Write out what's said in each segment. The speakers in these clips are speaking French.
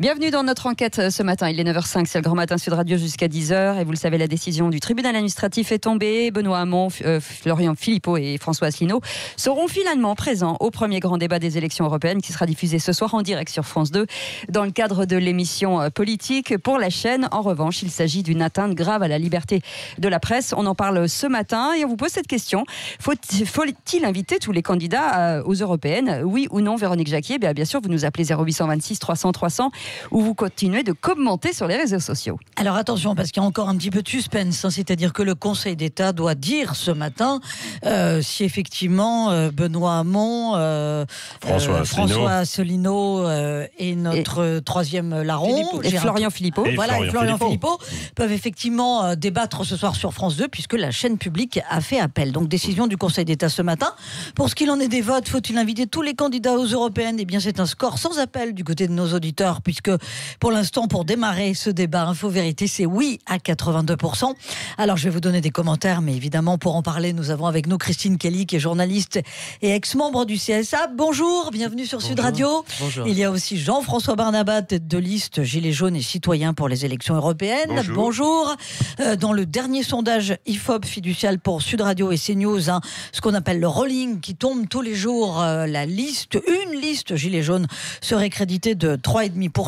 Bienvenue dans notre enquête euh, ce matin. Il est 9h05, c'est le grand matin Sud Radio jusqu'à 10h. Et vous le savez, la décision du tribunal administratif est tombée. Benoît Hamon, euh, Florian Philippot et François Asselineau seront finalement présents au premier grand débat des élections européennes qui sera diffusé ce soir en direct sur France 2 dans le cadre de l'émission euh, politique. Pour la chaîne, en revanche, il s'agit d'une atteinte grave à la liberté de la presse. On en parle ce matin et on vous pose cette question. Faut-il inviter tous les candidats aux européennes? Oui ou non, Véronique Jacquier? Bien, sûr, vous nous appelez 0826 300 300 où vous continuez de commenter sur les réseaux sociaux. Alors attention, parce qu'il y a encore un petit peu de suspense, hein, c'est-à-dire que le Conseil d'État doit dire ce matin euh, si effectivement euh, Benoît Hamon, euh, François, Asselineau et notre troisième larron, et Florian Philippot, voilà, Florian, Philippot, peuvent effectivement débattre ce soir sur France 2, puisque la chaîne publique a fait appel. Donc décision du Conseil d'État ce matin. Pour ce qu'il en est des votes, faut-il inviter tous les candidats aux européennes? Eh bien, c'est un score sans appel du côté de nos auditeurs, puisque puisque pour l'instant, pour démarrer ce débat info-vérité, c'est oui à 82%. Alors, je vais vous donner des commentaires, mais évidemment, pour en parler, nous avons avec nous Christine Kelly, qui est journaliste et ex-membre du CSA. Bonjour, bienvenue sur Sud Radio. Bonjour. Il y a aussi Jean-François Barnabat, tête de liste Gilets jaunes et citoyens pour les élections européennes. Bonjour. Euh, dans le dernier sondage IFOP fiducial pour Sud Radio et CNews, hein, ce qu'on appelle le rolling qui tombe tous les jours, euh, la liste, une liste Gilets jaunes serait créditée de 3,5%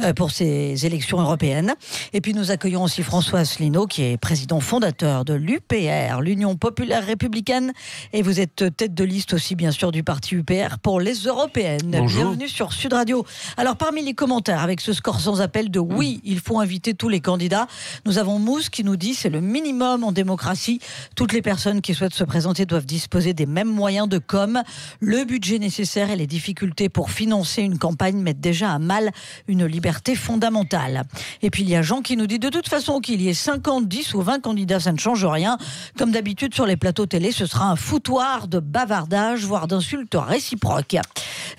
euh, pour ces élections européennes. Et puis nous accueillons aussi François Asselineau, qui est président fondateur de l'UPR, l'Union populaire républicaine. Et vous êtes tête de liste aussi, bien sûr, du parti UPR pour les européennes. Bienvenue sur Sud Radio. Alors, parmi les commentaires, avec ce score sans appel de oui, il faut inviter tous les candidats, nous avons Mousse qui nous dit c'est le minimum en démocratie. Toutes les personnes qui souhaitent se présenter doivent disposer des mêmes moyens de com. Le budget nécessaire et les difficultés pour financer une campagne mettent déjà à mal une liberté fondamentale. Et puis il y a Jean qui nous dit de toute façon qu'il y ait 50, 10 ou 20 candidats, ça ne change rien. Comme d'habitude sur les plateaux télé, ce sera un foutoir de bavardage, voire d'insultes réciproques.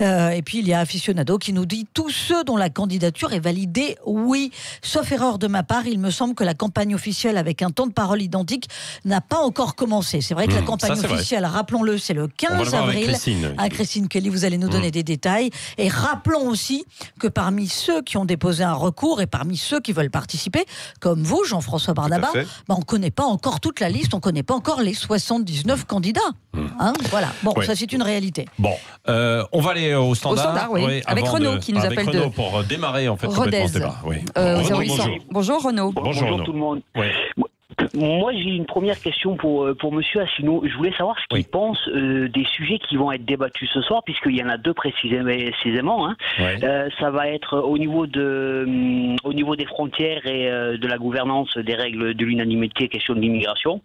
Euh, et puis il y a Aficionado qui nous dit tous ceux dont la candidature est validée, oui. Sauf erreur de ma part, il me semble que la campagne officielle avec un temps de parole identique n'a pas encore commencé. C'est vrai que la hmm, campagne officielle, rappelons-le, c'est le 15 avril. Christine, ah, Christine Kelly, vous allez nous donner hmm. des détails. Et rappelons aussi que parmi ceux qui ont déposé un recours et parmi ceux qui veulent participer, comme vous, Jean-François Barnaba, bah, on ne connaît pas encore toute la liste, on ne connaît pas encore les 79 candidats. Hmm. Hein, voilà, bon, ça c'est une réalité. Bon, euh, on va aller au standard. oui. avec Renaud qui nous appelle Renaud pour démarrer en fait Rodez. Oui. Euh, bonjour. bonjour Renaud. Bonjour, bonjour tout le monde. Moi, j'ai une première question pour, euh, pour Monsieur Assino. Je voulais savoir ce qu'il pense euh, des sujets qui vont être débattus ce soir, puisqu'il y en a deux précisément. Hein. Euh, ça va être au niveau, de, au niveau des frontières et de la gouvernance des règles de l'unanimité, question de l'immigration.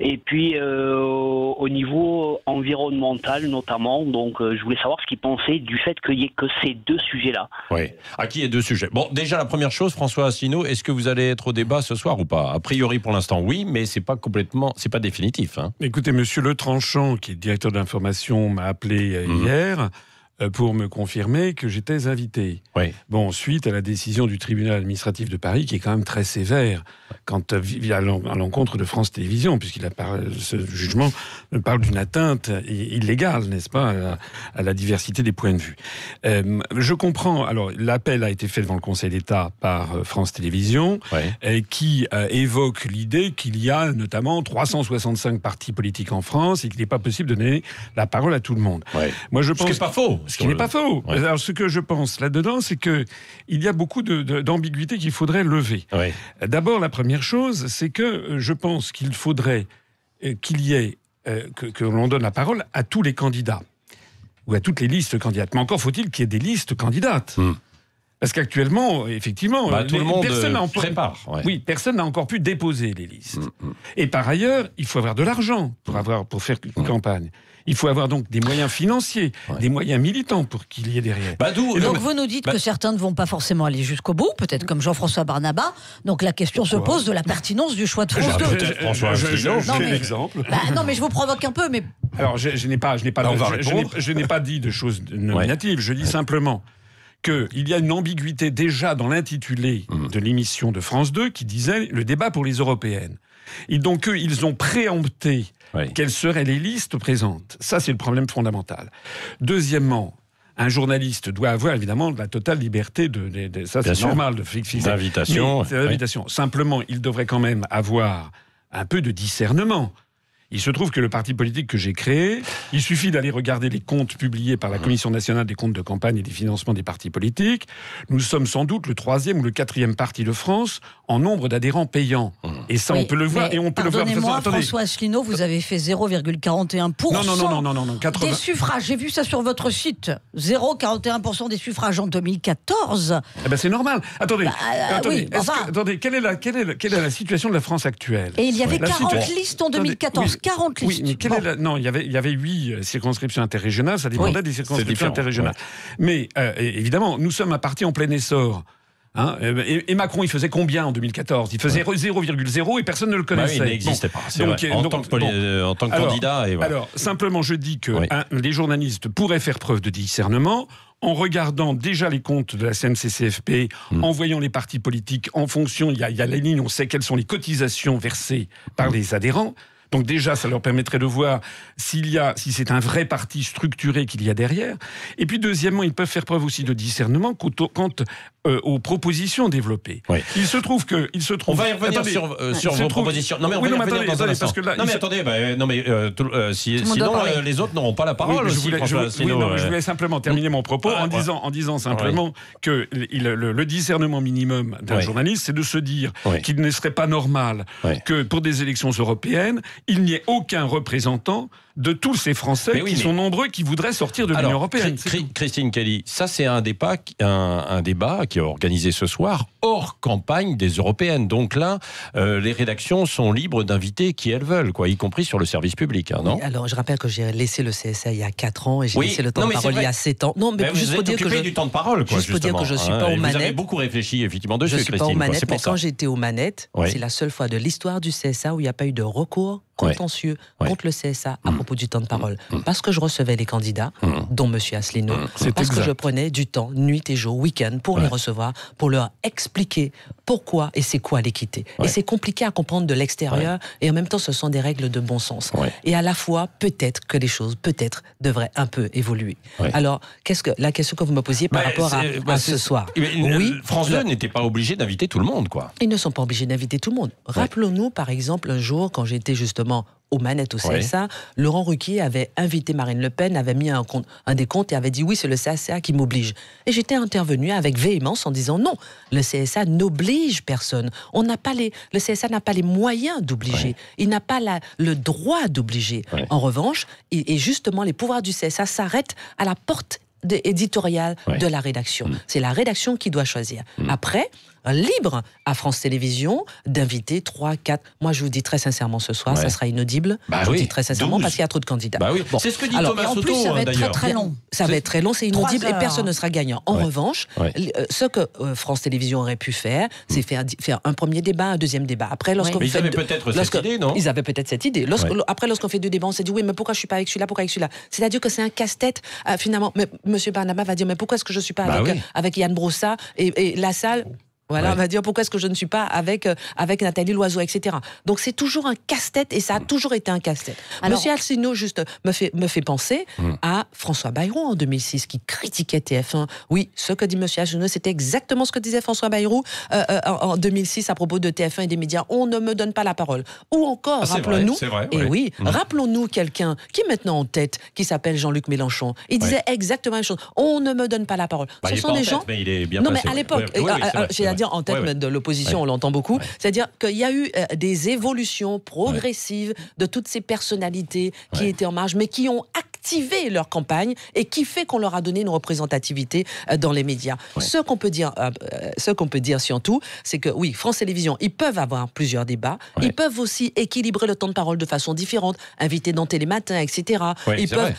Et puis au niveau environnemental notamment. Donc, je voulais savoir ce qu'il pensait du fait qu'il n'y ait que ces deux sujets-là. Oui. À qui est deux sujets? Bon, déjà, la première chose, François Assino, est-ce que vous allez être au débat ce soir ou pas? A priori, pour l'instant, oui, mais c'est pas complètement, c'est pas définitif. Hein. Écoutez, Monsieur Le Tranchant, qui est directeur d'information, m'a appelé euh, mhm. hier. Euh, pour me confirmer que j'étais invité. Oui. Bon, suite à la décision du tribunal administratif de Paris, qui est quand même très sévère quant à, l'encontre de France Télévisions, puisqu'il ce jugement parle d'une atteinte illégale, n'est-ce pas, à, la diversité des points de vue. Euh, je comprends. Alors, l'appel a été fait devant le Conseil d'État par euh, France Télévisions, qui évoque l'idée qu'il y a notamment 365 partis politiques en France et qu'il n'est pas possible de donner la parole à tout le monde. Moi, je pense. Ce qui n'est pas faux. Ce qui n'est pas faux. Alors, ce que je pense là-dedans, c'est que il y a beaucoup d'ambiguïté qu'il faudrait lever. D'abord, la première chose, c'est que euh, je pense qu'il faudrait euh, qu'il y ait euh, que, l'on donne la parole à tous les candidats ou à toutes les listes candidates. Mais encore faut-il qu'il y ait des listes candidates. Hmm. Parce qu'actuellement, effectivement, bah, tout le monde personne prépare. Oui, personne n'a encore pu déposer les listes. Hmm, hmm. Et par ailleurs, il faut avoir de l'argent pour avoir pour faire une campagne. Il faut avoir donc des moyens financiers, des moyens militants pour qu'il y ait derrière. Bah, donc vous nous dites bah que certains ne vont pas forcément aller jusqu'au bout, peut-être comme Jean-François Barnaba. Donc la question se pose de la pertinence du choix de France 2. François J'ai l'exemple. Bah, non, mais je vous provoque un peu. Mais alors je, n'ai pas, je n'ai pas, je, n'ai pas dit de choses nominatives. Je dis simplement qu'il y a une ambiguïté déjà dans l'intitulé mmh. de l'émission de France 2 qui disait le débat pour les européennes. Et donc, eux, ils ont préempté quelles seraient les listes présentes. Ça, c'est le problème fondamental. Deuxièmement, un journaliste doit avoir évidemment la totale liberté de, ça c'est normal de fixer d'invitation. Simplement, il devrait quand même avoir un peu de discernement. Il se trouve que le parti politique que j'ai créé, il suffit d'aller regarder les comptes publiés par la Commission nationale des comptes de campagne et des financements des partis politiques. Nous sommes sans doute le troisième ou le quatrième parti de France en nombre d'adhérents payants. Mmh. Et ça, on peut le voir. Et on peut le voir. moi François Asselineau, vous avez fait 0,41% non, non, non, non, non, non, 80... des suffrages. J'ai vu ça sur votre site. 0,41% des suffrages en 2014. Eh ben c'est normal. Attendez, bah, euh, attendez, attendez quelle, est la, quelle, est quelle est la situation de la France actuelle? Et il y avait 40 listes en 2014. 40 listes. Oui, mais Non, il y avait, il y avait 8 euh, circonscriptions interrégionales, ça dépendait des circonscriptions interrégionales. Mais euh, évidemment, nous sommes un parti en plein essor. Hein et, Macron, il faisait combien en 2014 Il faisait 0,0 et personne ne le bah connaissait. il n'existait pas. Donc, en, tant que, en, tant que, candidat. Et Alors, simplement, je dis que les journalistes pourraient faire preuve de discernement en regardant déjà les comptes de la CNCCFP, hmm. en voyant les partis politiques en fonction, il y, a, il y a la ligne, on sait quelles sont les cotisations versées par les adhérents. Donc déjà, ça leur permettrait de voir s'il y a, si c'est un vrai parti structuré qu'il y a derrière. Et puis deuxièmement, ils peuvent faire preuve aussi de discernement quant, euh, aux propositions développées. Il se trouve que, il se trouve. On va y revenir sur, euh, sur vos propositions. Non mais on va y revenir dans un instant. non mais attendez, bah, non mais euh, sinon les autres n'auront pas la parole. je, voulais, je, voulais, simplement terminer mon propos en disant, en disant simplement que le, discernement minimum d'un journaliste, c'est de se dire qu'il ne serait pas normal que pour des élections européennes il n'y ait aucun représentant de tous ces Français qui sont nombreux qui voudraient sortir de l'Union européenne. Christine Kelly, ça c'est un débat, un, débat qui est organisé ce soir hors campagne des européennes. Donc là, euh, les rédactions sont libres d'inviter qui elles veulent, quoi, y compris sur le service public, hein, non Alors je rappelle que j'ai laissé le CSA il y a 4 ans et j'ai laissé le temps de parole il y a 7 ans. Non, mais, juste vous pour dire que je... du temps de parole, quoi, juste pour dire que je suis pas aux manettes. Vous avez beaucoup réfléchi effectivement dessus, Je suis pas aux manettes, mais quand j'étais aux manettes, c'est la seule fois de l'histoire du CSA où il n'y a pas eu de recours contentieux contre le CSA à mmh. propos du temps de parole. Mmh. Parce que je recevais les candidats, mmh. dont M. Asselineau, parce que je prenais du temps, nuit et jour, week-end, pour les recevoir, pour leur expliquer pourquoi et c'est quoi l'équité. Et c'est compliqué à comprendre de l'extérieur, et en même temps, ce sont des règles de bon sens. Et à la fois, peut-être que les choses, peut-être, devraient un peu évoluer. Alors, qu'est-ce que la question que vous me posiez par bah, rapport à, bah, ce soir? Oui, France 2 n'était pas obligé d'inviter tout le monde, quoi. Ils ne sont pas obligés d'inviter tout le monde. Rappelons-nous, par exemple, un jour, quand j'étais justement aux manettes au CSA, Laurent Ruquier avait invité Marine Le Pen, avait mis un, compte, un décompte et avait dit oui, c'est le CSA qui m'oblige. Et j'étais intervenu avec véhémence en disant non, le CSA n'oblige personne. On n'a pas les, le CSA n'a pas les moyens d'obliger. Il n'a pas la, le droit d'obliger. En revanche, et, justement, les pouvoirs du CSA s'arrêtent à la porte éditoriale de la rédaction. Mm. C'est la rédaction qui doit choisir. Mm. Après, libre à France Télévisions d'inviter 3, 4. Moi, je vous dis très sincèrement ce soir, ça sera inaudible. Bah je vous dis très sincèrement parce qu'il y a trop de candidats. Bah oui. C'est ce que dit Thomas en plus, ça va être très, très long. Ça va être très long, c'est inaudible et personne ne sera gagnant. En revanche, euh, ce que euh, France Télévisions aurait pu faire, c'est faire, faire un premier débat, un deuxième débat. Après, lorsqu'on fait. Ils avaient peut-être cette idée, non Ils avaient peut-être cette idée. Après, lorsqu'on fait deux débats, on s'est dit oui, mais pourquoi je suis pas avec celui-là, pourquoi avec celui-là? C'est-à-dire que c'est un casse-tête, euh, finalement. Mais M. Barnaba va dire mais pourquoi est-ce que je suis pas bah avec, avec Yann Brossa et la salle voilà, on va dire pourquoi est-ce que je ne suis pas avec euh, avec Nathalie Loiseau, etc. Donc c'est toujours un casse-tête et ça a toujours été un casse-tête. Monsieur Alcino juste me fait me fait penser hmm. à François Bayrou en 2006 qui critiquait TF1. Oui, ce que dit Monsieur Alcino, c'était exactement ce que disait François Bayrou euh, euh, en 2006 à propos de TF1 et des médias. On ne me donne pas la parole. Ou encore, ah, rappelons-nous, et oui, hmm. rappelons-nous quelqu'un qui est maintenant en tête, qui s'appelle Jean-Luc Mélenchon. Il disait exactement la même chose. On ne me donne pas la parole. Bah, ce sont des gens. mais il est bien non, mais à l'époque, dire en tête de l'opposition, on l'entend beaucoup. C'est-à-dire qu'il y a eu euh, des évolutions progressives de toutes ces personnalités qui étaient en marge, mais qui ont activé leur campagne et qui fait qu'on leur a donné une représentativité euh, dans les médias. Ce qu'on peut dire, euh, ce qu'on peut dire surtout, c'est que oui, France Télévisions, ils peuvent avoir plusieurs débats, ils peuvent aussi équilibrer le temps de parole de façon différente, inviter dans Télématin, etc. ils peuvent,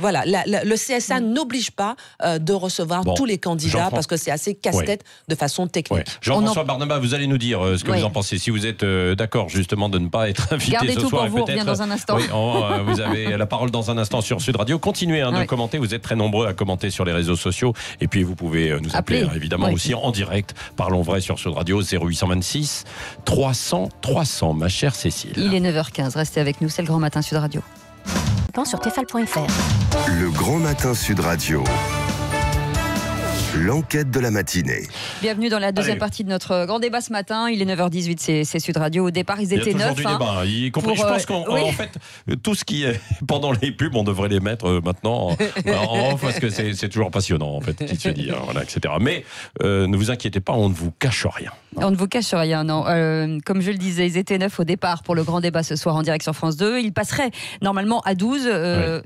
voilà, le CSA mm. n'oblige pas de recevoir tous les candidats parce que c'est assez casse-tête de façon technique. Jean-François Barnaba, vous allez nous dire euh, ce que vous en pensez. Si vous êtes euh, d'accord justement de ne pas être invité Gardez ce tout soir, pour vous, on dans un instant. Oui, euh, vous avez la parole dans un instant sur Sud Radio. Continuez hein, de commenter. Vous êtes très nombreux à commenter sur les réseaux sociaux. Et puis vous pouvez nous appeler, hein, évidemment aussi en direct. Parlons vrai sur Sud Radio 0826 300 300. Ma chère Cécile. Il est 9h15. Restez avec nous. C'est le Grand Matin Sud Radio. Sur tefal.fr. Le Grand Matin Sud Radio. L'enquête de la matinée. Bienvenue dans la deuxième partie de notre grand débat ce matin. Il est 9h18, c'est Sud Radio. Au départ, ils étaient neuf. Hein, débat. je pense qu'en euh, fait, tout ce qui est pendant les pubs, on devrait les mettre euh, maintenant en, off parce que c'est toujours passionnant en fait, qui se dit, hein, voilà, etc. Mais euh, ne vous inquiétez pas, on ne vous cache rien. On ne vous cache rien, non. comme je le disais, ils étaient neuf au départ pour le grand débat ce soir en direct sur France 2. Ils passeraient normalement à 12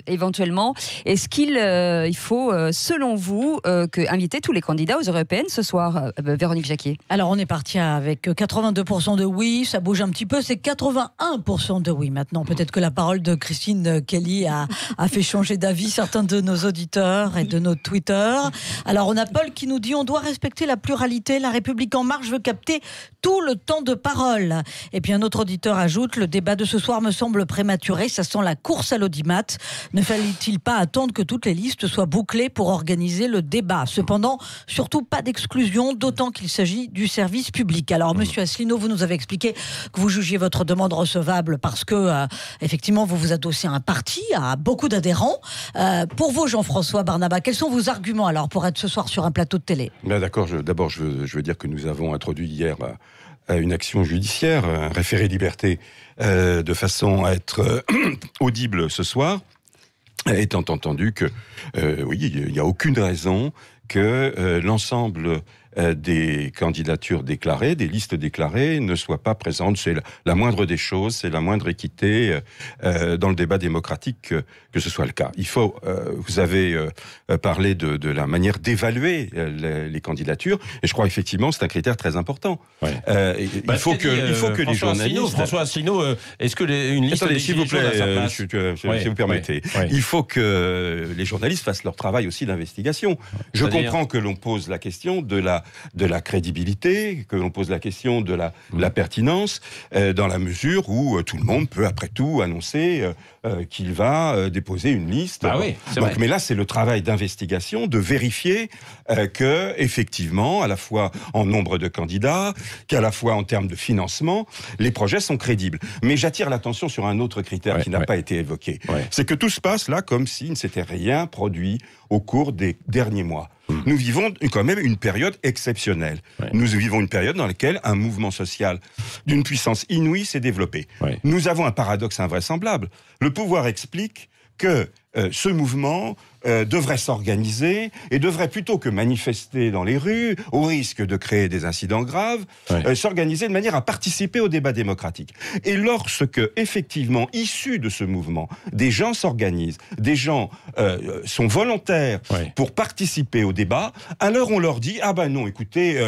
éventuellement. Est-ce qu'il il faut, selon vous, que inviter tous les candidats aux européennes ce soir, euh, euh, Véronique Jacquier Alors on est parti avec 82% de oui, ça bouge un petit peu, c'est 81% de oui maintenant. Peut-être que la parole de Christine Kelly a, a fait changer d'avis certains de nos auditeurs et de nos Twitter. Alors on a Paul qui nous dit on doit respecter la pluralité, la République en marche veut capter tout le temps de parole. Et puis un autre auditeur ajoute le débat de ce soir me semble prématuré, ça sent la course à l'audimat. Ne fallait-il pas attendre que toutes les listes soient bouclées pour organiser le débat? Cependant, surtout pas d'exclusion, d'autant qu'il s'agit du service public. Alors, Monsieur Asselineau, vous nous avez expliqué que vous jugiez votre demande recevable parce que, euh, effectivement, vous vous adossez à un parti, à beaucoup d'adhérents. Euh, pour vous, Jean-François Barnaba, quels sont vos arguments alors pour être ce soir sur un plateau de télé? Ben, D'accord, d'abord, je, veux, dire que nous avons introduit hier euh, une action judiciaire, un référé liberté, de façon à être audible ce soir étant entendu que oui, il n'y a aucune raison que euh, l'ensemble euh, des candidatures déclarées, des listes déclarées, ne soient pas présentes. C'est la, moindre des choses, c'est la moindre équité euh, dans le débat démocratique que, que, ce soit le cas. Il faut, vous avez parlé de, de, la manière d'évaluer les, les, candidatures, et je crois effectivement c'est un critère très important. Ouais. il, bah, faut que, il faut que les journalistes. François Asselineau, est-ce que les, une liste s'il vous plaît, si vous permettez, il faut que les journalistes fassent leur travail aussi d'investigation. Je comprends que l'on pose la question de la de la crédibilité, que l'on pose la question de la, la mm. pertinence, euh, dans la mesure où euh, tout le monde peut après tout annoncer euh, qu'il va déposer une liste. Ah oui, Donc, mais là, c'est le travail d'investigation, de vérifier que effectivement, à la fois en nombre de candidats, qu'à la fois en termes de financement, les projets sont crédibles. Mais j'attire l'attention sur un autre critère qui n'a pas été évoqué. C'est que tout se passe là comme s'il ne s'était rien produit au cours des derniers mois. Mm. Nous vivons quand même une période exceptionnelle. Nous vivons une période dans laquelle un mouvement social d'une puissance inouïe s'est développé. Nous avons un paradoxe invraisemblable. Le pouvoir explique que euh, ce mouvement euh, devrait s'organiser et devrait plutôt que manifester dans les rues, au risque de créer des incidents graves, euh, s'organiser de manière à participer au débat démocratique. Et lorsque, effectivement, issus de ce mouvement, des gens s'organisent, des gens euh, sont volontaires pour participer au débat, alors on leur dit ah ben non, écoutez,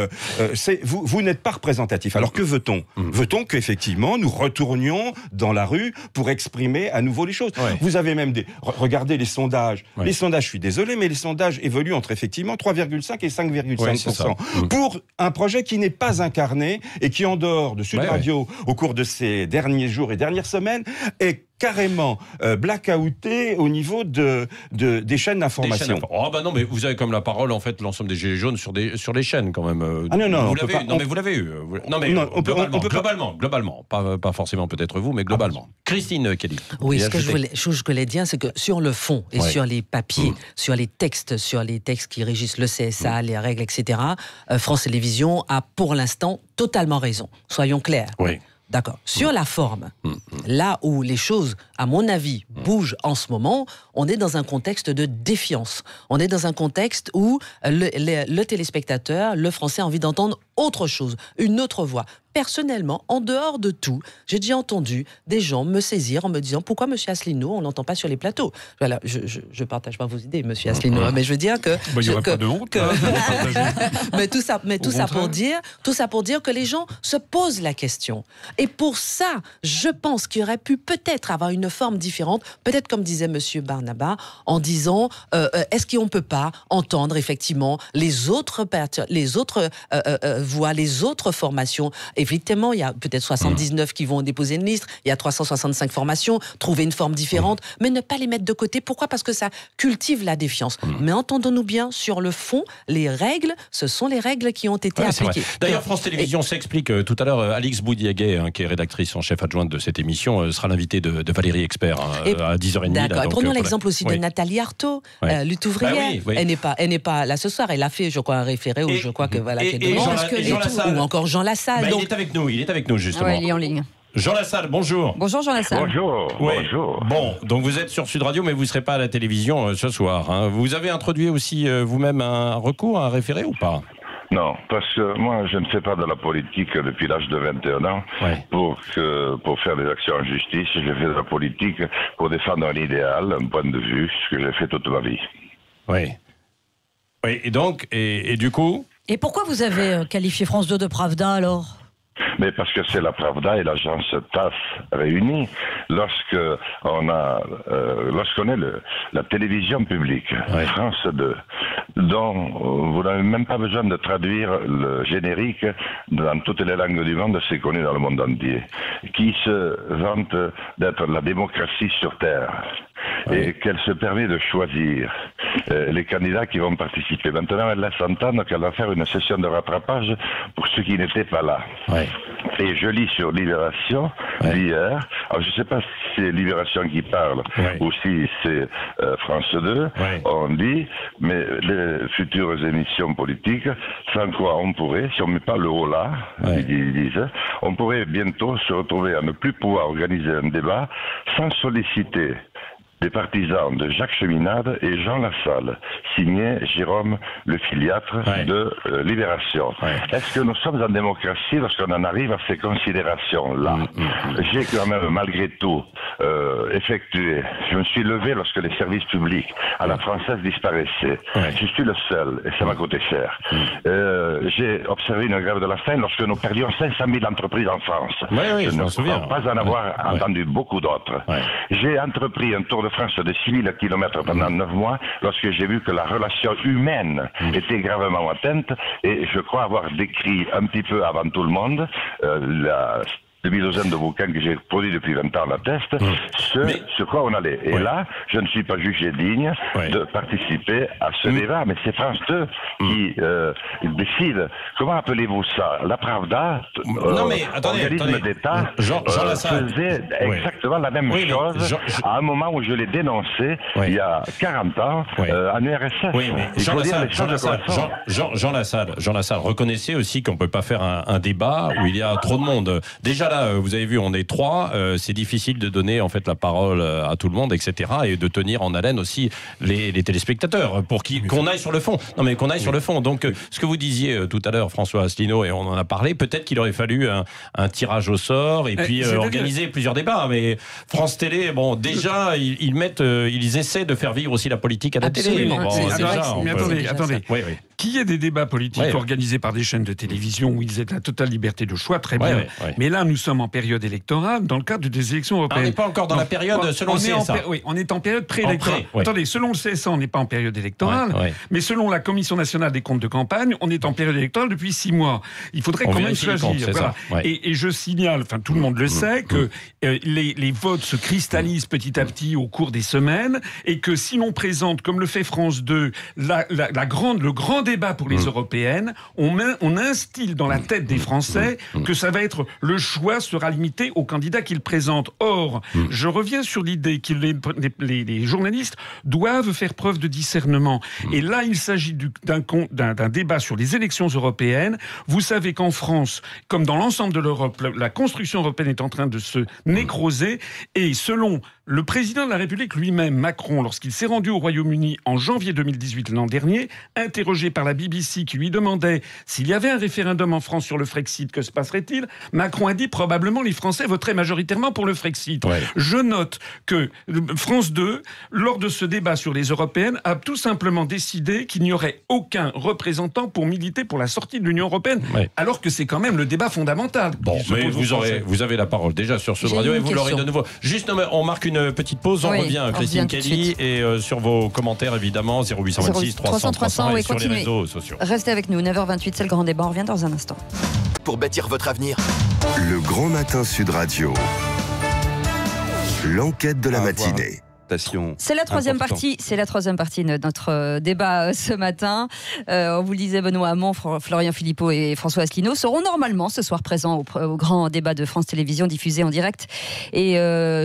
vous, vous n'êtes pas représentatif. Alors que veut-on? Mm. Veut-on qu'effectivement nous retournions dans la rue pour exprimer à nouveau les choses? Vous avez même des regardez les sondages, les sondages sondages, je suis désolé, mais les sondages évoluent entre effectivement 3,5 et 5,5%. pour un projet qui n'est pas incarné et qui, en dehors de Sud Radio, au cours de ces derniers jours et dernières semaines, est carrément euh, blackouté au niveau de, de des chaînes d'information. Oh bah non, mais vous avez comme la parole en fait l'ensemble des gilets jaunes sur des sur les chaînes quand même. Euh, ah non non, vous l'avez, non mais vous l'avez eu. Non mais on peut, globalement, on peut globalement, globalement, pas, pas forcément peut-être vous, mais globalement. Christine Kelly. Oui, ce que je voulais, je voulais dire, c'est que sur le fond et sur les papiers, mm. sur les textes, sur les textes qui régissent le CSA, mm. les règles, etc. Euh, France Télévisions a pour l'instant totalement raison. Soyons clairs. Oui. D'accord. Sur la forme, là où les choses, à mon avis, bougent en ce moment, on est dans un contexte de défiance. On est dans un contexte où le, le téléspectateur, le français, a envie d'entendre autre chose, une autre voix personnellement, en dehors de tout, j'ai déjà entendu des gens me saisir en me disant pourquoi Monsieur Asselineau, on n'entend pas sur les plateaux? Voilà, je, je, partage pas vos idées, Monsieur Asselineau, hein, mais je veux dire que. Bah, il n'y aura pas de honte. Hein, mais tout ça, mais tout ça pour dire, tout ça pour dire que les gens se posent la question. Et pour ça, je pense qu'il aurait pu peut-être avoir une forme différente, peut-être comme disait Monsieur Barnaba, en disant euh, euh, est-ce qu'on peut pas entendre effectivement les autres les autres euh, voit les autres formations. Évidemment, il y a peut-être 79 qui vont déposer une liste, il y a 365 formations, trouver une forme différente, mais ne pas les mettre de côté. Pourquoi? Parce que ça cultive la défiance. Mais entendons-nous bien, sur le fond, les règles, ce sont les règles qui ont été appliquées. D'ailleurs, France Télévisions s'explique. Euh, tout à l'heure, euh, Alix Boudiaguet, hein, qui est rédactrice en chef adjointe de cette émission, euh, sera l'invité de, Valérie Expert hein, à 10h30. D'accord. Prenons l'exemple aussi de Nathalie Arthaud, lutte ouvrière. Bah elle n'est pas, elle n'est pas là ce soir. Elle a fait, je crois, un référé ou je crois que voilà. Et, et, Jean, Lassalle. Ou encore Jean Lassalle. Bah, il est avec nous. Il est avec nous justement. il est en ligne. Jean Lassalle, bonjour. Bonjour Jean Lassalle. Bonjour. bonjour. Bon, donc vous êtes sur Sud Radio, mais vous ne serez pas à la télévision euh, ce soir. Hein. Vous avez introduit aussi euh, vous-même un recours, un référé ou pas? Non, parce que moi, je ne fais pas de la politique depuis l'âge de 21 ans pour, que, pour faire des actions en justice. J'ai fait de la politique pour défendre un idéal, un point de vue, ce que j'ai fait toute ma vie. Oui. Oui, et donc, et, et du coup Et pourquoi vous avez euh, qualifié France 2 de Pravda alors? Mais parce que c'est la Pravda et l'agence TAS réunies. Lorsque on a, euh, lorsqu'on est le, la télévision publique, France 2, dont vous n'avez même pas besoin de traduire le générique dans toutes les langues du monde, c'est connu dans le monde entier, qui se vante d'être la démocratie sur Terre et qu'elle se permet de choisir. Euh, les candidats qui vont participer. Maintenant, elle laisse entendre qu'elle va faire une session de rattrapage pour ceux qui n'étaient pas là. Et je lis sur Libération d'hier, alors je ne sais pas si c'est Libération qui parle ou si c'est euh, France 2, on dit, mais les futures émissions politiques, sans quoi on pourrait, si on ne met pas le haut là, ils disent, on pourrait bientôt se retrouver à ne plus pouvoir organiser un débat sans solliciter des partisans de Jacques Cheminade et Jean Lassalle, signé Jérôme le filiatre de euh, Libération. Est-ce que nous sommes en démocratie lorsqu'on en arrive à ces considérations-là? Mm, mm, mm. J'ai quand même, malgré tout, euh, effectué, je me suis levé lorsque les services publics à la française disparaissaient. Je suis le seul, et ça m'a coûté cher. Euh, J'ai observé une grève de la faim lorsque nous perdions 500 000 entreprises en France. je, ne souviens. pas en avoir entendu beaucoup d'autres. J'ai entrepris un tour de France de 6000 km pendant 9 mois lorsque j'ai vu que la relation humaine mm. était gravement atteinte et je crois avoir décrit un petit peu avant tout le monde euh, la de bouquins que j'ai produits depuis 20 ans l'attestent, mmh. ce sur quoi on allait. Et là, je ne suis pas jugé digne de participer à ce mmh. débat, mais c'est France 2 mmh. qui euh, décide. Comment appelez-vous ça? La Pravda, euh, non mais, attendez, organisme d'État, Jean, euh, faisait exactement la même chose à un moment où je l'ai dénoncé, il y a 40 ans, euh, en URSS. Oui, mais Jean Lassalle, Jean, Lassalle, Jean, Jean, Lassalle, Jean Lassalle, reconnaissez aussi qu'on ne peut pas faire un, un débat où il y a trop de monde. Déjà euh, vous avez vu, on est trois. Euh, c'est difficile de donner en fait la parole euh, à tout le monde, etc. Et de tenir en haleine aussi les, téléspectateurs pour qu'on aille sur le fond. Non, mais qu'on aille sur le fond. Donc, ce que vous disiez tout à l'heure, François Asselineau, et on en a parlé, peut-être qu'il aurait fallu un, tirage au sort et puis organiser plusieurs débats. Mais France Télé, bon, déjà, ils, mettent, ils essaient de faire vivre aussi la politique à la télé. mais attendez, attendez. Qu'il y ait des débats politiques organisés par des chaînes de télévision où ils aient la totale liberté de choix, très bien. Mais là, nous sommes en période électorale dans le cadre des élections européennes. on n'est pas encore dans la période selon le CSA. oui, on est en période préélectorale. Attendez, selon le CSA, on n'est pas en période électorale, mais selon la Commission nationale des comptes de campagne, on est en période électorale depuis six mois. Il faudrait quand même choisir. et, je signale, enfin tout le monde le mmh. sait, mmh. que euh, les, votes se cristallisent petit à petit au cours des semaines et que si l'on présente, comme le fait France 2, la, grande, le grand débat pour les mmh. européennes, on, on instille dans la tête des Français que ça va être le choix sera limité aux candidats qu'il présente. Or, je reviens sur l'idée que les, journalistes doivent faire preuve de discernement. Et là, il s'agit d'un débat sur les élections européennes. Vous savez qu'en France, comme dans l'ensemble de l'Europe, la, construction européenne est en train de se nécroser. Et selon le président de la République lui-même, Macron, lorsqu'il s'est rendu au Royaume-Uni en janvier 2018 l'an dernier, interrogé par la BBC qui lui demandait s'il y avait un référendum en France sur le Frexit, que se passerait-il? Macron a dit probablement les Français voteraient majoritairement pour le Frexit. Je note que France 2, lors de ce débat sur les européennes, a tout simplement décidé qu'il n'y aurait aucun représentant pour militer pour la sortie de l'Union européenne, alors que c'est quand même le débat fondamental. Bon, mais vous, aurez, vous avez la parole déjà sur ce radio et vous l'aurez de nouveau. Juste, on marque une une petite pause. On revient, Christine Kelly, et sur vos commentaires, évidemment, 0826 300 300, et sur les réseaux sociaux. Restez avec nous, 9h28, c'est le grand débat. On revient dans un instant. Pour bâtir votre avenir. Le Grand Matin Sud Radio. L'enquête de la matinée. C'est la troisième partie. C'est la troisième partie de notre euh, débat euh, ce matin. Euh, on vous le disait, Benoît Hamon, Florian Philippot et François Asselineau seront normalement ce soir présents au, grand débat de France Télévisions diffusé en direct. Et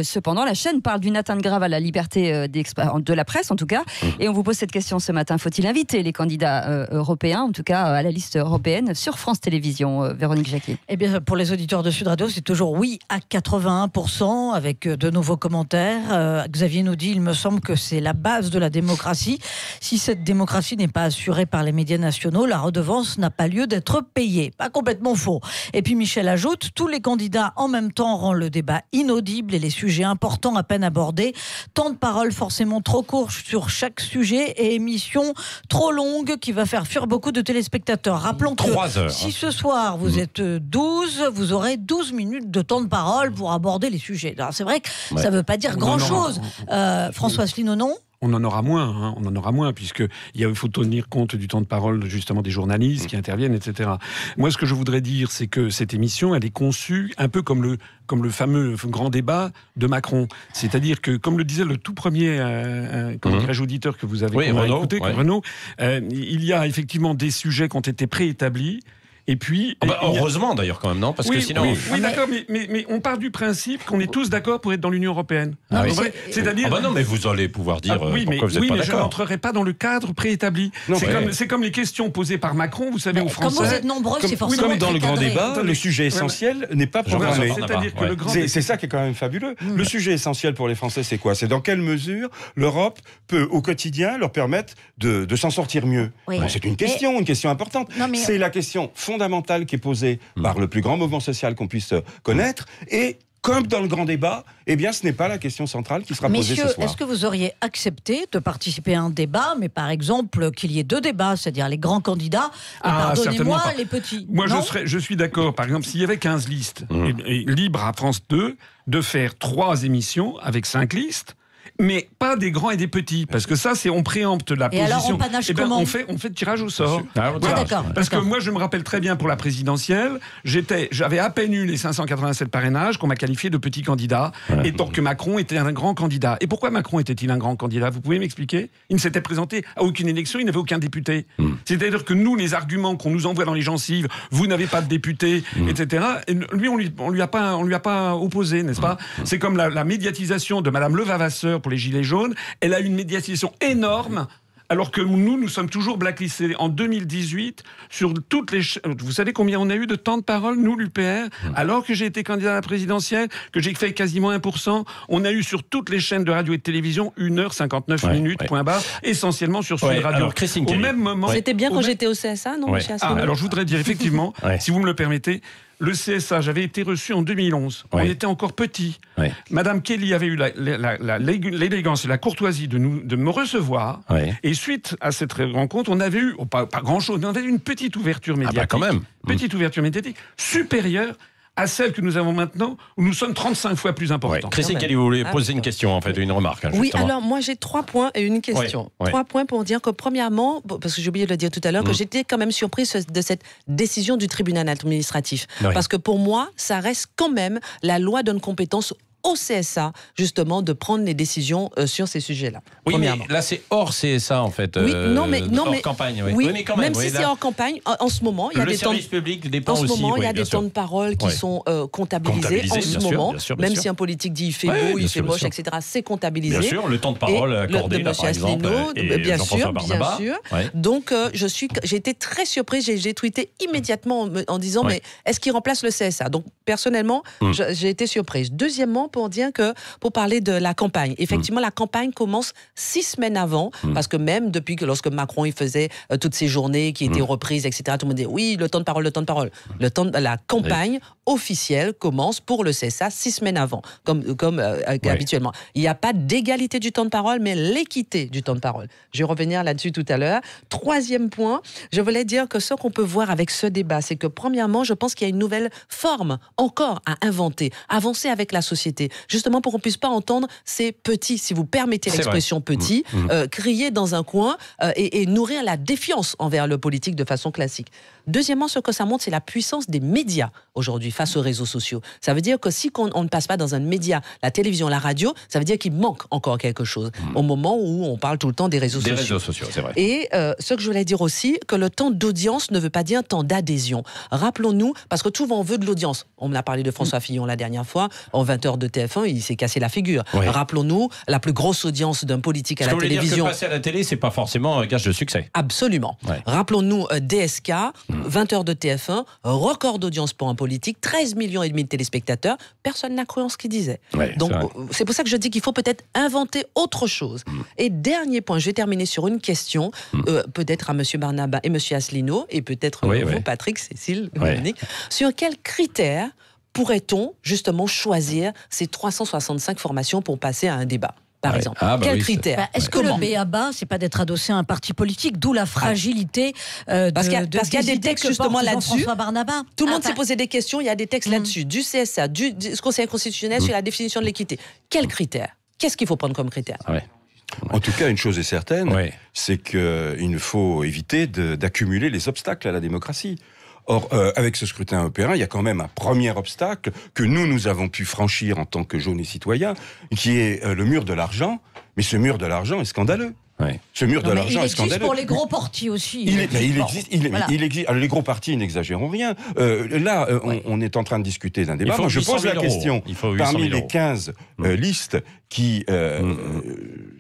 cependant, la chaîne parle d'une atteinte grave à la liberté de la presse, en tout cas. Mmh. Et on vous pose cette question ce matin faut-il inviter les candidats européens, en tout cas à la liste européenne, sur France Télévisions Véronique Jacquet Eh bien, pour les auditeurs de Sud Radio, c'est toujours oui à 81%, avec de nouveaux commentaires. Xavier nous dit il me semble que c'est la base de la démocratie. Si cette démocratie n'est pas assurée par les médias nationaux, la redevance n'a pas lieu d'être payée. Pas complètement faux. Et puis Michel ajoute, tous les candidats en même temps rendent le débat inaudible et les sujets importants à peine abordés. Tant de paroles forcément trop courtes sur chaque sujet et émission trop longue qui va faire fuir beaucoup de téléspectateurs. Rappelons que si ce soir vous mmh. êtes 12, vous aurez 12 minutes de temps de parole pour aborder les sujets. C'est vrai que ça ne veut pas dire grand-chose. Euh, François Asselineau, non. On en aura moins, hein, on en aura moins, puisque il faut tenir compte du temps de parole justement des journalistes qui interviennent, etc. Moi, ce que je voudrais dire, c'est que cette émission, elle est conçue un peu comme le comme le fameux grand débat de Macron. C'est-à-dire que, comme le disait le tout premier euh, euh auditeur que vous avez écouté, Renaud, euh, il y a effectivement des sujets qui ont été préétablis et puis. Ah bah, heureusement d'ailleurs, quand même, non? Parce oui, que sinon. Oui, d'accord, mais, mais, on part du principe qu'on est tous d'accord pour être dans l'Union européenne. Ah C'est-à-dire. Ah bah non, mais vous allez pouvoir dire ah oui, euh, pourquoi vous n'êtes pas d'accord. je n'entrerai pas dans le cadre préétabli. C'est comme, comme, les questions posées par Macron, vous savez, aux Français. Comme vous êtes nombreux, c'est forcément. Comme dans le grand débat, le sujet essentiel n'est pas programmé. C'est ça qui est quand même fabuleux. Mm. Le sujet essentiel pour les Français, c'est quoi? C'est dans quelle mesure l'Europe peut, au quotidien, leur permettre de s'en sortir mieux? C'est une question, une question importante. C'est la question fondamentale qui est posée Hmm. par le plus grand mouvement social qu'on puisse connaître. Et comme dans le grand débat, eh bien, ce n'est pas la question centrale qui sera posée ce soir. est-ce que vous auriez accepté de participer à un débat, mais par exemple qu'il y ait deux débats, c'est-à-dire les grands candidats et ah, pardonnez-moi les petits Moi, je, serais, je suis d'accord. Par exemple, s'il y avait 15 listes, hmm. libre à France 2 de faire trois émissions avec cinq listes, mais pas des grands et des petits, parce que ça, c'est on préempte la et position. Alors on, panache eh ben, on fait on fait tirage au sort. Ah, d'accord. Parce que moi, je me rappelle très bien pour la présidentielle, j'étais, j'avais à peine eu les 587 parrainages qu'on m'a qualifié de petit candidat, et tant que Macron était un grand candidat. Et pourquoi Macron était-il un grand candidat? Vous pouvez m'expliquer? Il ne s'était présenté à aucune élection, il n'avait aucun député. Hmm. C'est-à-dire que nous, les arguments qu'on nous envoie dans les gencives, vous n'avez pas de député, hmm. etc. Et lui, on lui, on lui a pas, on lui a pas opposé, n'est-ce pas? Hmm. C'est comme la, la médiatisation de Madame Levavasseur pour les gilets jaunes elle a une médiatisation énorme alors que nous, nous sommes toujours blacklistés en 2018 sur toutes les. Vous savez combien on a eu de temps de parole, nous, l'UPR, alors que j'ai été candidat à la présidentielle, que j'ai fait quasiment 1%, on a eu sur toutes les chaînes de radio et de télévision 1h59 minutes, point barre, essentiellement sur Sud Radio. Alors, au même moment. C'était bien quand j'étais au CSA, non ah, Alors, je voudrais dire, effectivement, si vous me le permettez, le CSA, j'avais été reçu en 2011. On était encore petit. Madame Kelly avait eu l'élégance et la courtoisie de, nous, de me recevoir. Et suite à cette rencontre, on avait eu, oh, pas, grand-chose, mais on avait eu une petite ouverture médiatique. Ah bah quand même. Petite ouverture médiatique supérieure à celle que nous avons maintenant, où nous sommes 35 fois plus importants. Christine Kelly, vous voulez poser une question, en fait, une remarque. Hein, oui, alors moi j'ai trois points et une question. Trois points pour dire que premièrement, parce que j'ai oublié de le dire tout à l'heure, que mm. j'étais quand même surprise de cette décision du tribunal administratif. Parce que pour moi, ça reste quand même la loi donne compétence au CSA, justement, de prendre les décisions euh, sur ces sujets-là. Oui, mais là, c'est hors CSA, en fait. Oui, non, mais, non, hors mais, campagne. Oui, mais quand même, même si c'est hors campagne, en, ce moment, il y a des temps. public dépend en ce moment, il y a des temps de parole qui sont euh, comptabilisés, en ce moment. même si un politique dit il fait beau, il fait moche, etc., c'est comptabilisé. Bien sûr, le temps de parole accordé, là, par exemple. Bien sûr, bien sûr. Donc, euh, je suis, j'ai été très surprise. J'ai tweeté immédiatement en disant, mais est-ce qu'il remplace le CSA Donc, personnellement, hmm. j'ai été surprise. Deuxièmement, pour dire que pour parler de la campagne. Effectivement, la campagne commence six semaines avant, mm. parce que même depuis que lorsque Macron il faisait euh, toutes ces journées qui étaient mm. reprises, etc., tout le monde dit oui, le temps de parole, le temps de parole. Le temps de la campagne officielle commence pour le CSA six semaines avant, comme, comme euh, habituellement. Il n'y a pas d'égalité du temps de parole, mais l'équité du temps de parole. Je vais revenir là-dessus tout à l'heure. Troisième point, je voulais dire que ce qu'on peut voir avec ce débat, c'est que premièrement, je pense qu'il y a une nouvelle forme encore à inventer, avancer avec la société justement pour qu'on puisse pas entendre ces petits, si vous permettez l'expression mmh, mmh. crier dans un coin et, et nourrir la défiance envers le politique de façon classique. Deuxièmement, ce que ça montre, c'est la puissance des médias aujourd'hui face aux réseaux sociaux. Ça veut dire que si on, ne passe pas dans un média, la télévision, la radio, ça veut dire qu'il manque encore quelque chose hmm. au moment où on parle tout le temps des réseaux sociaux. Des réseaux sociaux, c'est vrai. Et euh, ce que je voulais dire aussi, que le temps d'audience ne veut pas dire temps d'adhésion. Rappelons-nous, parce que tout on veut de l'audience. On a parlé de François hmm. Fillon la dernière fois, en 20 heures de TF1, il s'est cassé la figure. Rappelons-nous, la plus grosse audience d'un politique à la télévision. Dire que passer à la télé, c'est pas forcément un gage de succès. Absolument. Rappelons-nous euh, DSK. Hmm. 20 heures de TF1, record d'audience pour un politique, 13 millions et demi de téléspectateurs. Personne n'a cru en ce qu'il disait. Donc euh, c'est pour ça que je dis qu'il faut peut-être inventer autre chose. Mm. Et dernier point, je vais terminer sur une question, mm. euh, peut-être à M. Barnaba et M. Asselineau, et peut-être oui, euh, vous. Patrick, Cécile. Dominique. Sur quels critères pourrait-on justement choisir ces 365 formations pour passer à un débat? Par exemple. Ah, bah Quels critères bah, Est-ce que le BABA, c'est pas d'être adossé à un parti politique, d'où la fragilité euh, Parce qu'il y, a des textes justement là-dessus. Tout le monde s'est posé des questions, il y a des textes mm. là-dessus, du CSA, du, Conseil constitutionnel sur la définition de l'équité. Quels critères Qu'est-ce qu'il faut prendre comme critère? En tout cas, une chose est certaine, c'est qu'il ne faut éviter d'accumuler les obstacles à la démocratie. Or, euh, avec ce scrutin européen, il y a quand même un premier obstacle que nous, nous avons pu franchir en tant que jeunes et citoyens, qui est euh, le mur de l'argent. Mais ce mur de l'argent est scandaleux. Ce mur de l'argent est scandaleux. pour les gros partis aussi. Il, existe. Il, existe. les gros partis, n'exagérons rien. Euh, là, on, est en train de discuter d'un débat. Moi, je pose la question. Parmi les 15 mmh. listes qui mmh, mmh.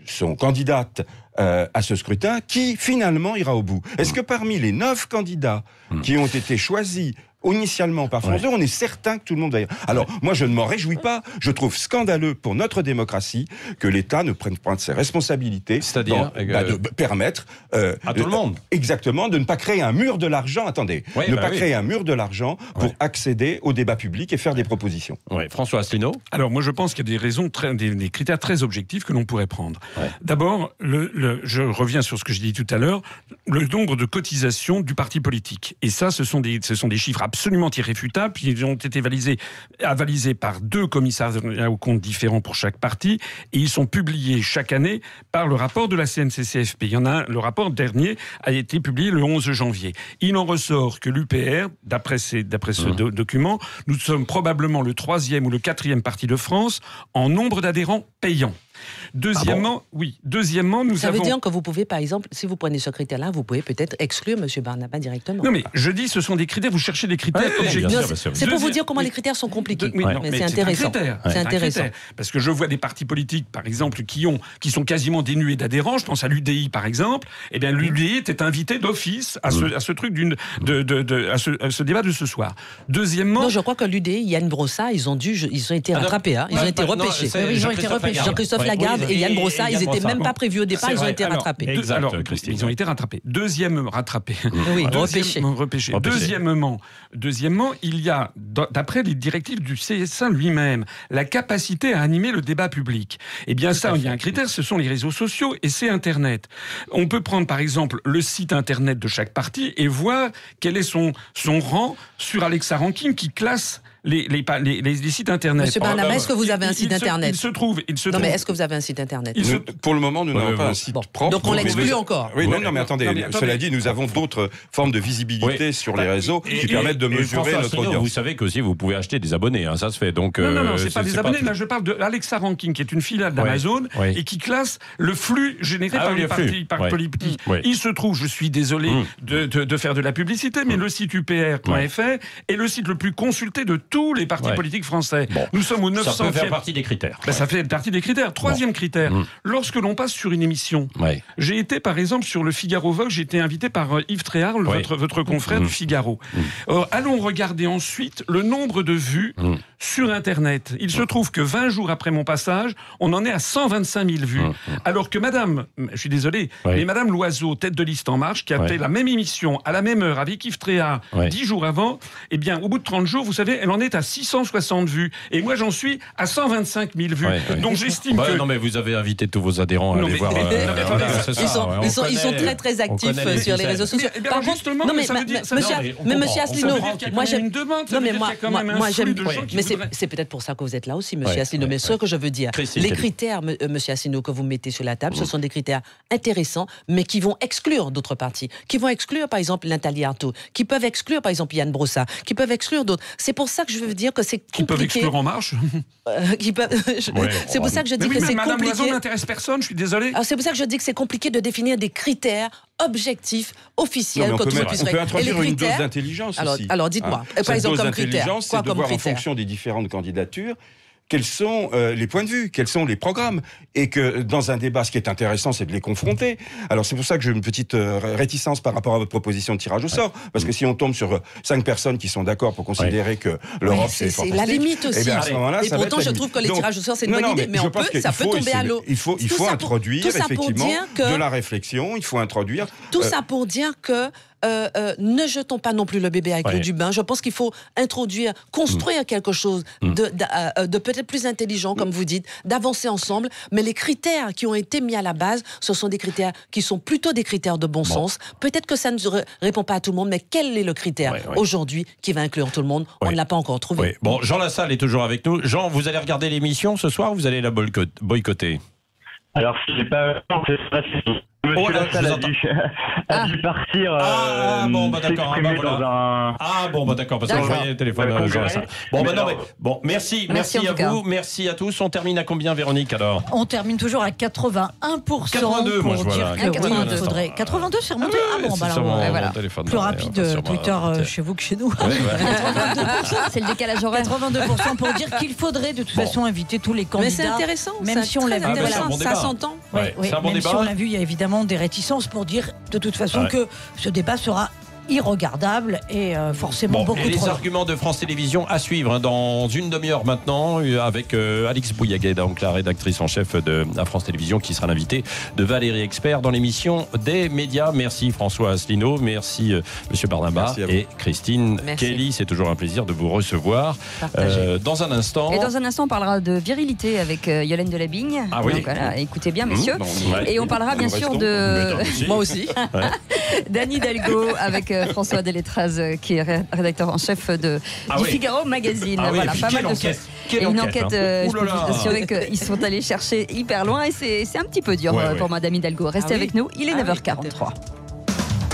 sont candidates euh, à ce scrutin qui finalement ira au bout. Est-ce que parmi les neuf candidats qui ont été choisis initialement par France 2, on est certain que tout le monde va y Alors, moi, je ne m'en réjouis pas. Je trouve scandaleux pour notre démocratie que l'État ne prenne pas ses responsabilités. C'est-à-dire bah, de permettre... Euh, à tout le monde. Exactement, de ne pas créer un mur de l'argent. Attendez, ne bah pas créer un mur de l'argent pour accéder au débat public et faire des propositions. François Asselineau Alors, moi, je pense qu'il y a des raisons, très, des, critères très objectifs que l'on pourrait prendre. D'abord, le, je reviens sur ce que je dis tout à l'heure, le nombre de cotisations du parti politique. Et ça, ce sont des, ce sont des chiffres absolument irréfutables. Ils ont été avalisés, avalisés par deux commissariats aux comptes différents pour chaque parti. Et ils sont publiés chaque année par le rapport de la CNCCFP. Il y en a le rapport dernier a été publié le 11 janvier. Il en ressort que l'UPR, d'après ce mmh. document, nous sommes probablement le troisième ou le quatrième parti de France en nombre d'adhérents payants. Deuxièmement, ah oui. Deuxièmement, nous Ça veut dire que vous pouvez, par exemple, si vous prenez ce critère-là, vous pouvez peut-être exclure M. Barnaba directement. Non, mais je dis, ce sont des critères. Vous cherchez des critères objectifs. C'est pour vous dire comment les critères sont compliqués. mais, c'est intéressant. C'est intéressant. Parce que je vois des partis politiques, par exemple, qui ont, qui sont quasiment dénués d'adhérents. Je pense à l'UDI, par exemple. Eh bien, l'UDI était invité d'office à ce, à ce truc d'une, de, de, à, ce, débat de ce soir. Deuxièmement. Non, je crois que l'UDI, Yann Brossa, ils ont dû, ils ont été ah rattrapés. Hein. Ils ont été repêchés. Ils ont été repêchés. Jean-Christophe Lagarde et Yann Brossa, ils n'étaient même pas prévus au départ, ils ont été rattrapés. alors, ils ont été rattrapés. Deuxième rattrapé. Oui, repêchés. Deuxièmement, deuxièmement, il y a, d'après les directives du CSA lui-même, la capacité à animer le débat public. Eh bien, ça, il y a un critère, ce sont les réseaux sociaux et c'est Internet. On peut prendre, par exemple, le site Internet de chaque parti et voir quel est son, son rang sur Alexa Ranking qui classe les, les, les, sites internet. Monsieur Barnabé, est-ce que vous avez un site internet Il se trouve. Il se non, mais est-ce que vous avez un site internet Pour le moment, nous n'avons pas un site propre. Donc on l'exclut encore. Oui, non, non, mais attendez. cela dit, nous avons d'autres formes de visibilité sur les réseaux qui permettent de mesurer notre audience. Vous savez qu'aussi vous pouvez acheter des abonnés, hein, ça se fait. Donc, non, non, non, euh, c'est pas des abonnés. Là, je parle de Alexa Ranking, qui est une filiale d'Amazon et qui classe le flux généré ah par les partis politiques. Il se trouve, je suis désolé hum. de faire de la publicité, mais hum. le site upr.fr est le site le plus consulté de tous les partis politiques français. Nous sommes au 900. Ça peut faire partie des critères. Ben, ça fait partie des critères. Troisième critère, mmh. lorsque l'on passe sur une émission, j'ai été par exemple sur le Figaro Vogue, j'ai été invité par euh, Yves Tréhard, votre, votre confrère mmh. du Figaro. Mmh. allons regarder ensuite le nombre de vues sur Internet. Il se trouve que 20 jours après mon passage, on en est à 125 000 vues. Alors que Madame, je suis désolé, mais Madame Loiseau, tête de liste en marche, qui a fait la même émission à la même heure avec Yves Tréhard 10 jours avant, eh bien, au bout de 30 jours, vous savez, elle en en est à 660 vues. Et moi, j'en suis à 125 000 vues. Donc j'estime que. Non, mais vous avez invité tous vos adhérents à aller voir. ils, sont, très, très actifs sur les réseaux sociaux. Par contre, non, mais, mais monsieur Asselineau, moi j'aime. Non, mais moi, j'aime. Mais c'est peut-être pour ça que vous êtes là aussi, monsieur Asselineau. Mais ce que je veux dire, les critères, euh, monsieur Asselineau, que vous mettez sur la table, ce mm. sont des critères intéressants, mais qui vont exclure d'autres partis, qui vont exclure, par exemple, Nathalie Arthaud, qui peuvent exclure, par exemple, Yann Brossa, qui peuvent exclure d'autres. C'est pour ça que je veux dire que c'est compliqué. Qui peuvent exclure En Marche euh, C'est pour ça que je dis que c'est compliqué. Madame n'intéresse personne, je suis désolé. C'est pour ça que je dis que c'est compliqué de définir des critères objectifs, officiels. on, peut on peut introduire une dose d'intelligence aussi. Alors, dites-moi, hein. par exemple, comme critère. c'est de voir en fonction des différentes candidatures quels sont euh, les points de vue, quels sont les programmes, et que dans un débat, ce qui est intéressant, c'est de les confronter. Alors c'est pour ça que j'ai une petite euh, réticence par rapport à votre proposition de tirage au sort, parce que si on tombe sur euh, cinq personnes qui sont d'accord pour considérer que l'Europe c'est c'est la limite aussi. Eh et pourtant, je trouve que les tirages au sort c'est une bonne idée, mais, on peut, ça peut tomber à l'eau. Il faut, il faut introduire effectivement de la réflexion. Il faut introduire tout ça pour dire que euh, euh, ne jetons pas non plus le bébé avec l'eau du bain. Je pense qu'il faut introduire, construire mm. quelque chose mm. euh, de, peut-être plus intelligent, comme vous dites, d'avancer ensemble. Mais les critères qui ont été mis à la base, ce sont des critères qui sont plutôt des critères de bon, sens. Peut-être que ça ne répond pas à tout le monde, mais quel est le critère aujourd'hui qui va inclure tout le monde? On ne l'a pas encore trouvé. Bon, Jean Lassalle est toujours avec nous. Jean, vous allez regarder l'émission ce soir ou vous allez la boycotter? Alors, c'est pas Monsieur oh là, Lassalle a, dû, a dû, partir. Ah, euh, bon, bah d'accord. Ah, bah, voilà. un... ah, bon, bah d'accord, parce que je voyais le téléphone. Euh, bon, bah non, mais bon, merci, merci, merci à vous, merci à tous. On termine à combien, Véronique, alors? On termine toujours à 81%. 82, moi, je vois là. 82, faudrait... 82, c'est remonté Ah bon, bah alors, voilà. Plus rapide euh, Twitter chez vous que chez nous. 82%, c'est le décalage horaire. 82% pour dire qu'il faudrait de toute façon inviter tous les candidats. Mais c'est intéressant. Même si on l'a vu, ça s'entend. Même si on l'a vu, il y a évidemment des réticences pour dire de toute façon que ce débat sera irregardable et euh, forcément beaucoup et les arguments de France Télévisions à suivre hein, dans une demi-heure maintenant euh, avec euh, Alix Bouillaguet, donc la rédactrice en chef de la France Télévisions qui sera l'invité de Valérie Expert dans l'émission des médias. Merci François Asselineau, merci Monsieur Barnaba et Christine Kelly. C'est toujours un plaisir de vous recevoir. dans un instant. Et dans un instant, on parlera de virilité avec Yolène Delabigne. Ah oui. voilà, écoutez bien, messieurs. Mmh, et on parlera bien sûr de. Moi aussi. Dany Delgo avec François Delétraz, euh, qui est rédacteur en chef de, ah du Figaro Magazine. Ah voilà, pas mal de choses. Et une enquête, hein. euh, je peux vous assurer qu'ils sont allés chercher hyper loin et c'est un petit peu dur euh, pour Madame Hidalgo. Restez ah avec nous, il est 9h43.